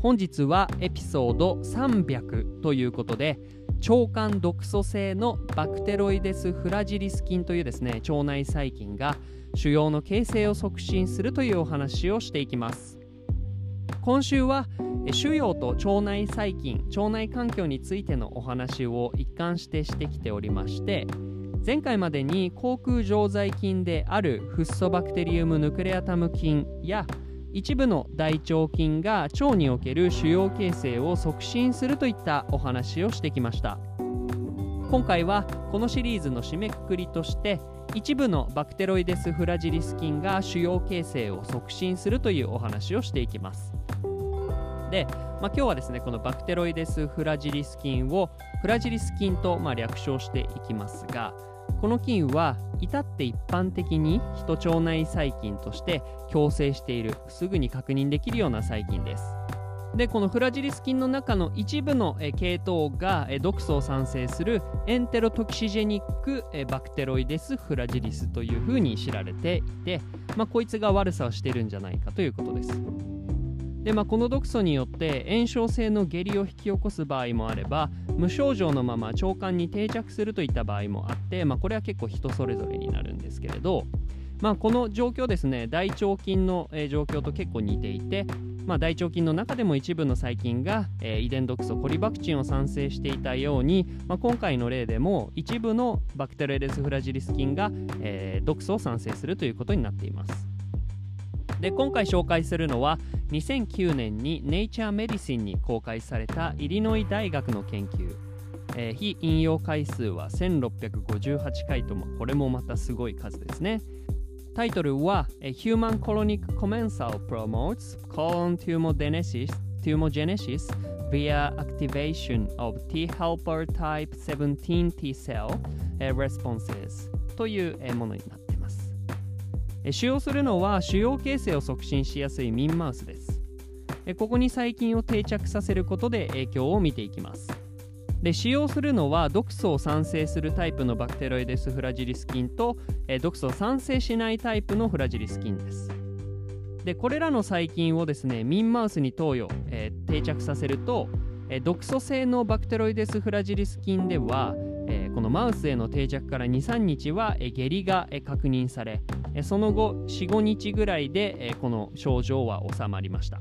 本日はエピソード300ということで腸管毒素性のバクテロイデス・フラジリス菌というですね腸内細菌が腫瘍の形成を促進するというお話をしていきます。今週は腫瘍と腸内細菌腸内環境についてのお話を一貫してしてきておりまして前回までに口腔常在菌であるフッ素バクテリウムヌクレアタム菌や一部の大腸菌が腸における腫瘍形成を促進するといったお話をしてきました。今回はこのシリーズの締めくくりとして一部のバクテロイデス・フラジリス菌が腫瘍形成を促進するというお話をしていきます。で、まあ、今日はですねこのバクテロイデス・フラジリス菌をフラジリス菌とま略称していきますがこの菌は至って一般的に人腸内細菌として共生しているすぐに確認できるような細菌です。でこのフラジリス菌の中の一部の系統が毒素を産生するエンテロトキシジェニックバクテロイデス・フラジリスというふうに知られていて、まあ、こいつが悪さをしているんじゃないかということです。で、まあ、この毒素によって炎症性の下痢を引き起こす場合もあれば無症状のまま腸管に定着するといった場合もあって、まあ、これは結構人それぞれになるんですけれど、まあ、この状況ですね大腸菌の、状況と結構似ていて、まあ、大腸菌の中でも一部の細菌が、えー、遺伝毒素コリバクチンを産生していたように、まあ、今回の例でも一部のバクテロイデス・フラジリス菌が、えー、毒素を産生するということになっています。で今回紹介するのは2009年にネイチャーメディシンに公開されたイリノイ大学の研究、えー、非引用回数は1658回ともこれもまたすごい数ですねタイトルは Human Colonic Commensal Promotes Colon Tumogenesis Tumogenesis via Activation of T helper type 17 T cell responses というものになっています使用するのは腫瘍形成を促進しやすいミンマウスです。ここに細菌を定着させることで影響を見ていきます。で使用するのは毒素を産生するタイプのバクテロイデス・フラジリス菌と毒素を産生しないタイプのフラジリス菌です。でこれらの細菌をですねミンマウスに投与、えー、定着させるとえ毒素性のバクテロイデス・フラジリス菌ではえー、このマウスへの定着から23日は、えー、下痢が、えー、確認され、その後45日ぐらいで、この症状は収まりました、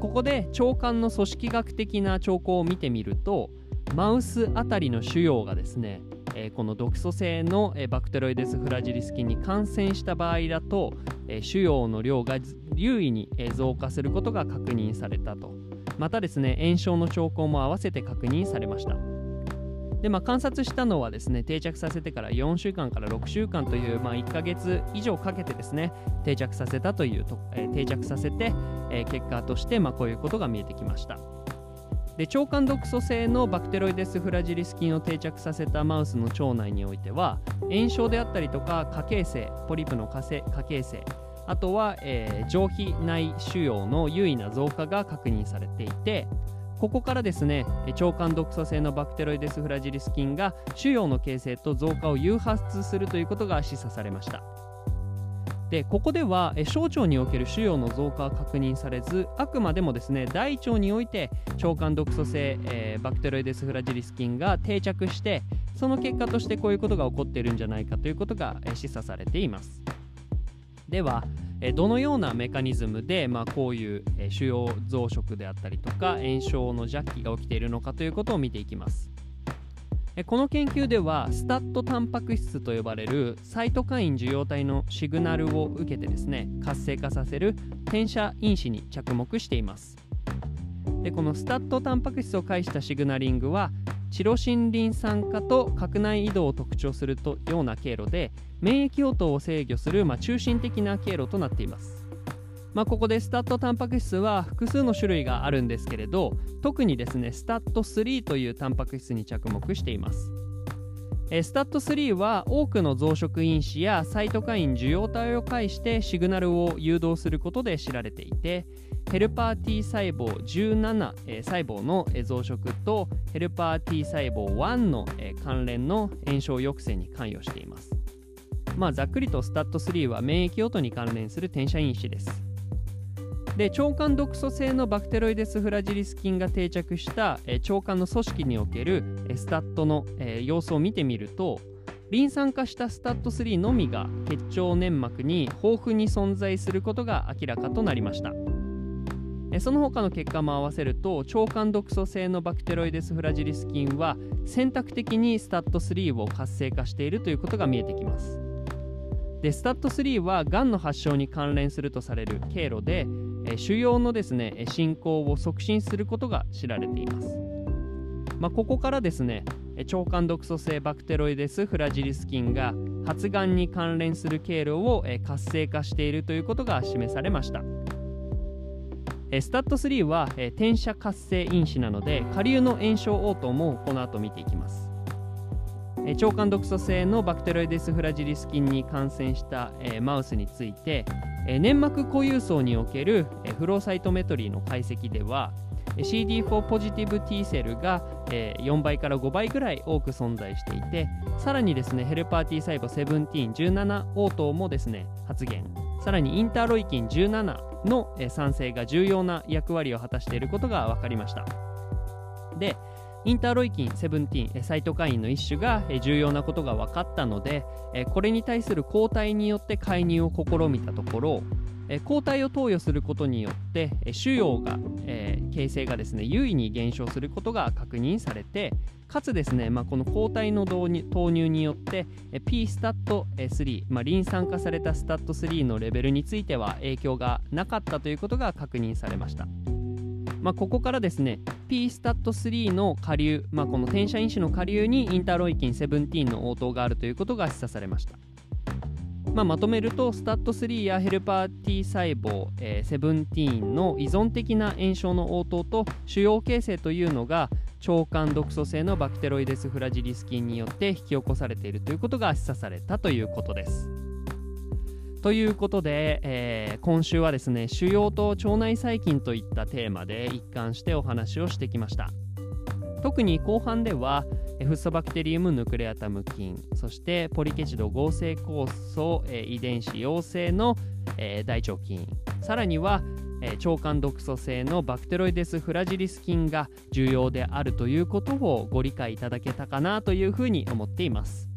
ここで腸管の組織学的な兆候を見てみるとマウスあたりの腫瘍がですね、この毒素性の、バクテロイデス・フラジリス菌に感染した場合だと、腫瘍の量が優位に、増加することが確認されたと。またですね炎症の兆候も合わせて確認されました。で、まあ、観察したのはですね定着させてから4週間から6週間という、まあ、1ヶ月以上かけてですね定着させたというと、えー、定着させて、えー、結果として、まあ、こういうことが見えてきました。で腸管毒素性のバクテロイデス・フラジリス菌を定着させたマウスの腸内においては炎症であったりとか過形成ポリプの過形成あとは、えー、上皮内腫瘍の優位な増加が確認されていてここからですね腸管毒素性のバクテロイデス・フラジリス菌が腫瘍の形成と増加を誘発するということが示唆されました。でここでは小腸における腫瘍の増加は確認されずあくまでもですね大腸において腸管毒素性、えー、バクテロイデス・フラジリス菌が定着してその結果としてこういうことが起こっているんじゃないかということが示唆されています。ではえどのようなメカニズムで、まあ、こういう腫瘍増殖であったりとか炎症の弱気が起きているのかということを見ていきます。この研究ではスタットタンパク質と呼ばれるサイトカイン受容体のシグナルを受けてですね活性化させる転写因子に着目しています。でこのスタットタンパク質を介したシグナリングはチロシンリン酸化と核内移動を特徴するとような経路で免疫応答を制御する、まあ、中心的な経路となっています。まあ、ここでスタットタンパク質は複数の種類があるんですけれど特にですねスタット3というタンパク質に着目しています。えスタット3は多くの増殖因子やサイトカイン受容体を介してシグナルを誘導することで知られていてヘルパー T 細胞17え、細胞の増殖とヘルパー T 細胞1のえ、関連の炎症抑制に関与しています。まあ、ざっくりとスタット3は免疫応答に関連する転写因子です。で腸管毒素性のバクテロイデス・フラジリス菌が定着した、え腸管の組織における、えスタットの、え様子を見てみるとリン酸化したスタット3のみが血腸粘膜に豊富に存在することが明らかとなりましたその他の結果も合わせると腸管毒素性のバクテロイデス・フラジリス菌は選択的にスタット3を活性化しているということが見えてきますでスタット3はがんの発症に関連するとされる経路でえ腫瘍のですね進行を促進することが知られています。まあ、ここからですね腸管毒素性バクテロイデス・フラジリス菌が発がんに関連する経路を活性化しているということが示されました。スタット3は転写活性因子なので下流の炎症応答もこの後見ていきます。腸管毒素性のバクテロイデス・フラジリス菌に感染したマウスについて粘膜固有層におけるフローサイトメトリーの解析では CD4 ポジティブ T セルが4倍から5倍ぐらい多く存在していてさらにですねヘルパー T 細胞17、17応答もですね発現さらにインターロイキン17の酸性が重要な役割を果たしていることが分かりました。でインターロイキン17サイトカインの一種が重要なことが分かったのでこれに対する抗体によって介入を試みたところ抗体を投与することによって腫瘍が、えー、形成がですね優位に減少することが確認されてかつですね、まあ、この抗体の投入によって p スタット3、まあ、リン酸化されたスタット3のレベルについては影響がなかったということが確認されました。まあ、ここからですね p スタット3の下流、まあ、この転写因子の下流にインターロイキン17の応答があるということが示唆されました。まあ、まとめるとスタット3やヘルパー T 細胞、えー、17の依存的な炎症の応答と主要形成というのが腸管毒素性のバクテロイデス・フラジリス菌によって引き起こされているということが示唆されたということです。ということで、えー、今週はですね腫瘍と腸内細菌といったテーマで一貫してお話をしてきました特に後半ではフッ素バクテリウムヌクレアタム菌そしてポリケチド合成酵素、えー、遺伝子陽性の、えー、大腸菌。さらには、えー、腸管毒素性のバクテロイデス・フラジリス菌が重要であるということをご理解いただけたかなというふうに思っています。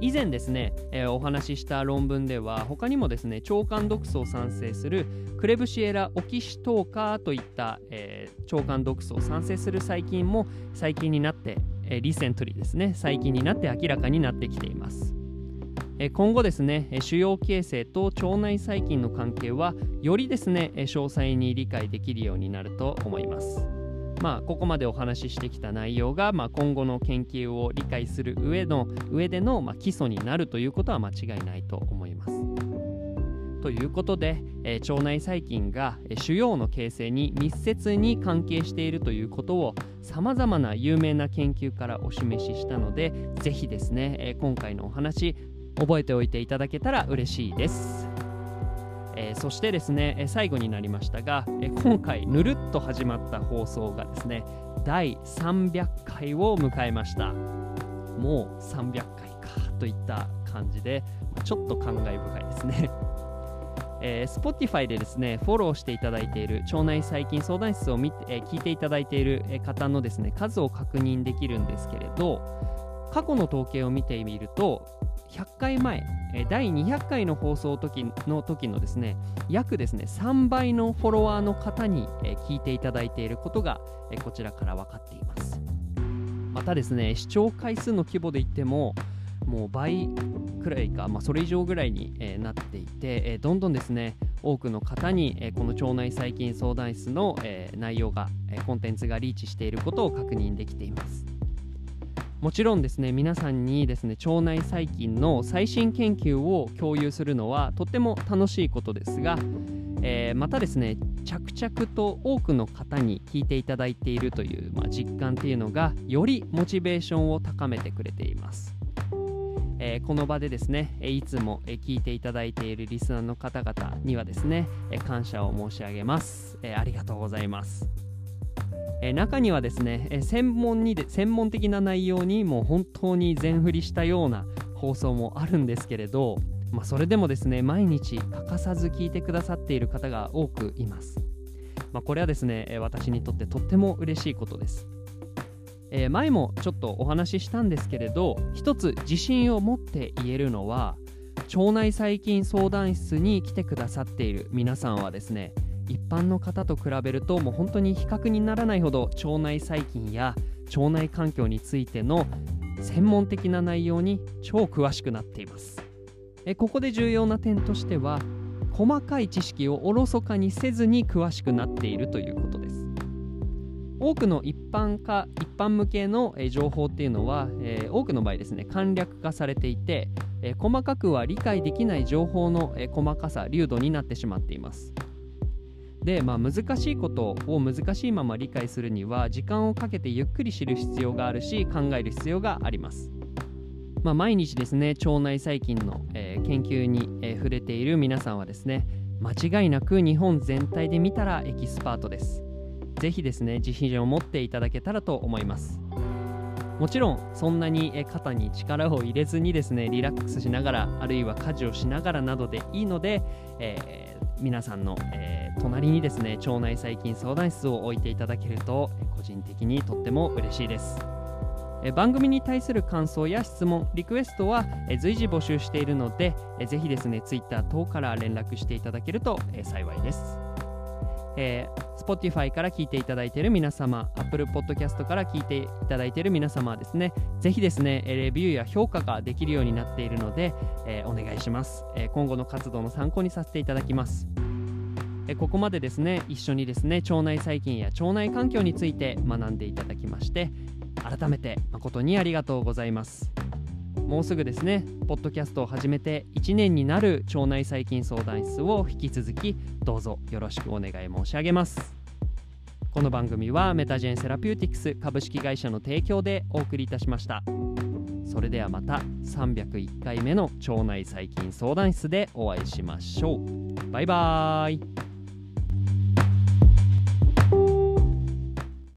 以前ですね、えー、お話しした論文では他にもですね腸管毒素を産生するクレブシエラ・オキシトーカーといった、えー、腸管毒素を産生する細菌も細菌になって、えー、リセントリーですね細菌になって明らかになってきています。今後ですね腫瘍形成と腸内細菌の関係はよりですね詳細に理解できるようになると思います。まあ、ここまでお話ししてきた内容が、まあ、今後の研究を理解する上の上での、まあ、基礎になるということは間違いないと思います。ということで、えー、腸内細菌が腫瘍の形成に密接に関係しているということをさまざまな有名な研究からお示ししたのでぜひですね、えー、今回のお話覚えておいていただけたら嬉しいです。えー、そしてですね、最後になりましたが、え今回ぬるっと始まった放送がですね第300回を迎えました。もう300回かといった感じでちょっと感慨深いですね。え、Spotify でですねフォローしていただいている腸内細菌相談室を見て、えー、聞いていただいている方のですね数を確認できるんですけれど過去の統計を見てみると100回前第200回の放送時の時のですね約ですね3倍のフォロワーの方に聞いていただいていることがこちらから分かっています。またですね視聴回数の規模で言ってももう倍くらいか、まあ、それ以上ぐらいに、え、なっていて、え、どんどんですね多くの方に、え、この腸内細菌相談室の、え内容が、えコンテンツがリーチしていることを確認できています。もちろんですね皆さんにですね腸内細菌の最新研究を共有するのはとっても楽しいことですが、えまたですね着々と多くの方に聞いていただいているという、まあ、実感っていうのがよりモチベーションを高めてくれていますえー、この場でですね、いつも聞いていただいているリスナーの方々にはですね、感謝を申し上げます。え、ありがとうございます。え、中にはですね、え専門にで専門的な内容にもう本当に全振りしたような放送もあるんですけれど、まあ、それでもですね毎日欠かさず聞いてくださっている方が多くいます、まあ、これはですね私にとってとっても嬉しいことです。えー、前もちょっとお話ししたんですけれど一つ自信を持って言えるのは腸内細菌相談室に来てくださっている皆さんはですね一般の方と比べるともう本当に比較にならないほど腸内細菌や腸内環境についての専門的な内容に超詳しくなっています。えここで重要な点としては細かい知識をおろそかにせずに詳しくなっているということです。多くの一般化一般向けの情報っていうのは、えー、多くの場合ですね簡略化されていて、えー、細かくは理解できない情報の、えー、細かさ流度になってしまっています。で、まあ、難しいことを難しいまま理解するには時間をかけてゆっくり知る必要があるし考える必要があります。まあ、毎日ですね腸内細菌の、え研究に、え触れている皆さんはですね間違いなく日本全体で見たらエキスパートです。ぜひですね自信を持っていただけたらと思います。もちろんそんなに肩に力を入れずにですねリラックスしながらあるいは家事をしながらなどでいいので、えー、皆さんの、えー、隣にですね腸内細菌相談室を置いていただけると個人的にとっても嬉しいです。え番組に対する感想や質問リクエストはえ随時募集しているのでえぜひですね Twitter 等から連絡していただけるとえ幸いです。えー、Spotify から聞いていただいている皆様、Apple Podcast から聞いていただいている皆様はですね、ぜひですね、レビューや評価ができるようになっているので、えー、お願いします、えー、今後の活動の参考にさせていただきます。ここまでですね、一緒にですね、腸内細菌や腸内環境について学んでいただきまして、改めて誠にありがとうございます。もうすぐですねポッドキャストを始めて1年になる腸内細菌相談室を引き続きどうぞよろしくお願い申し上げます。この番組はメタジェンセラピューティクス株式会社の提供でお送りいたしました。それではまた301回目の腸内細菌相談室でお会いしましょう。バイバーイ。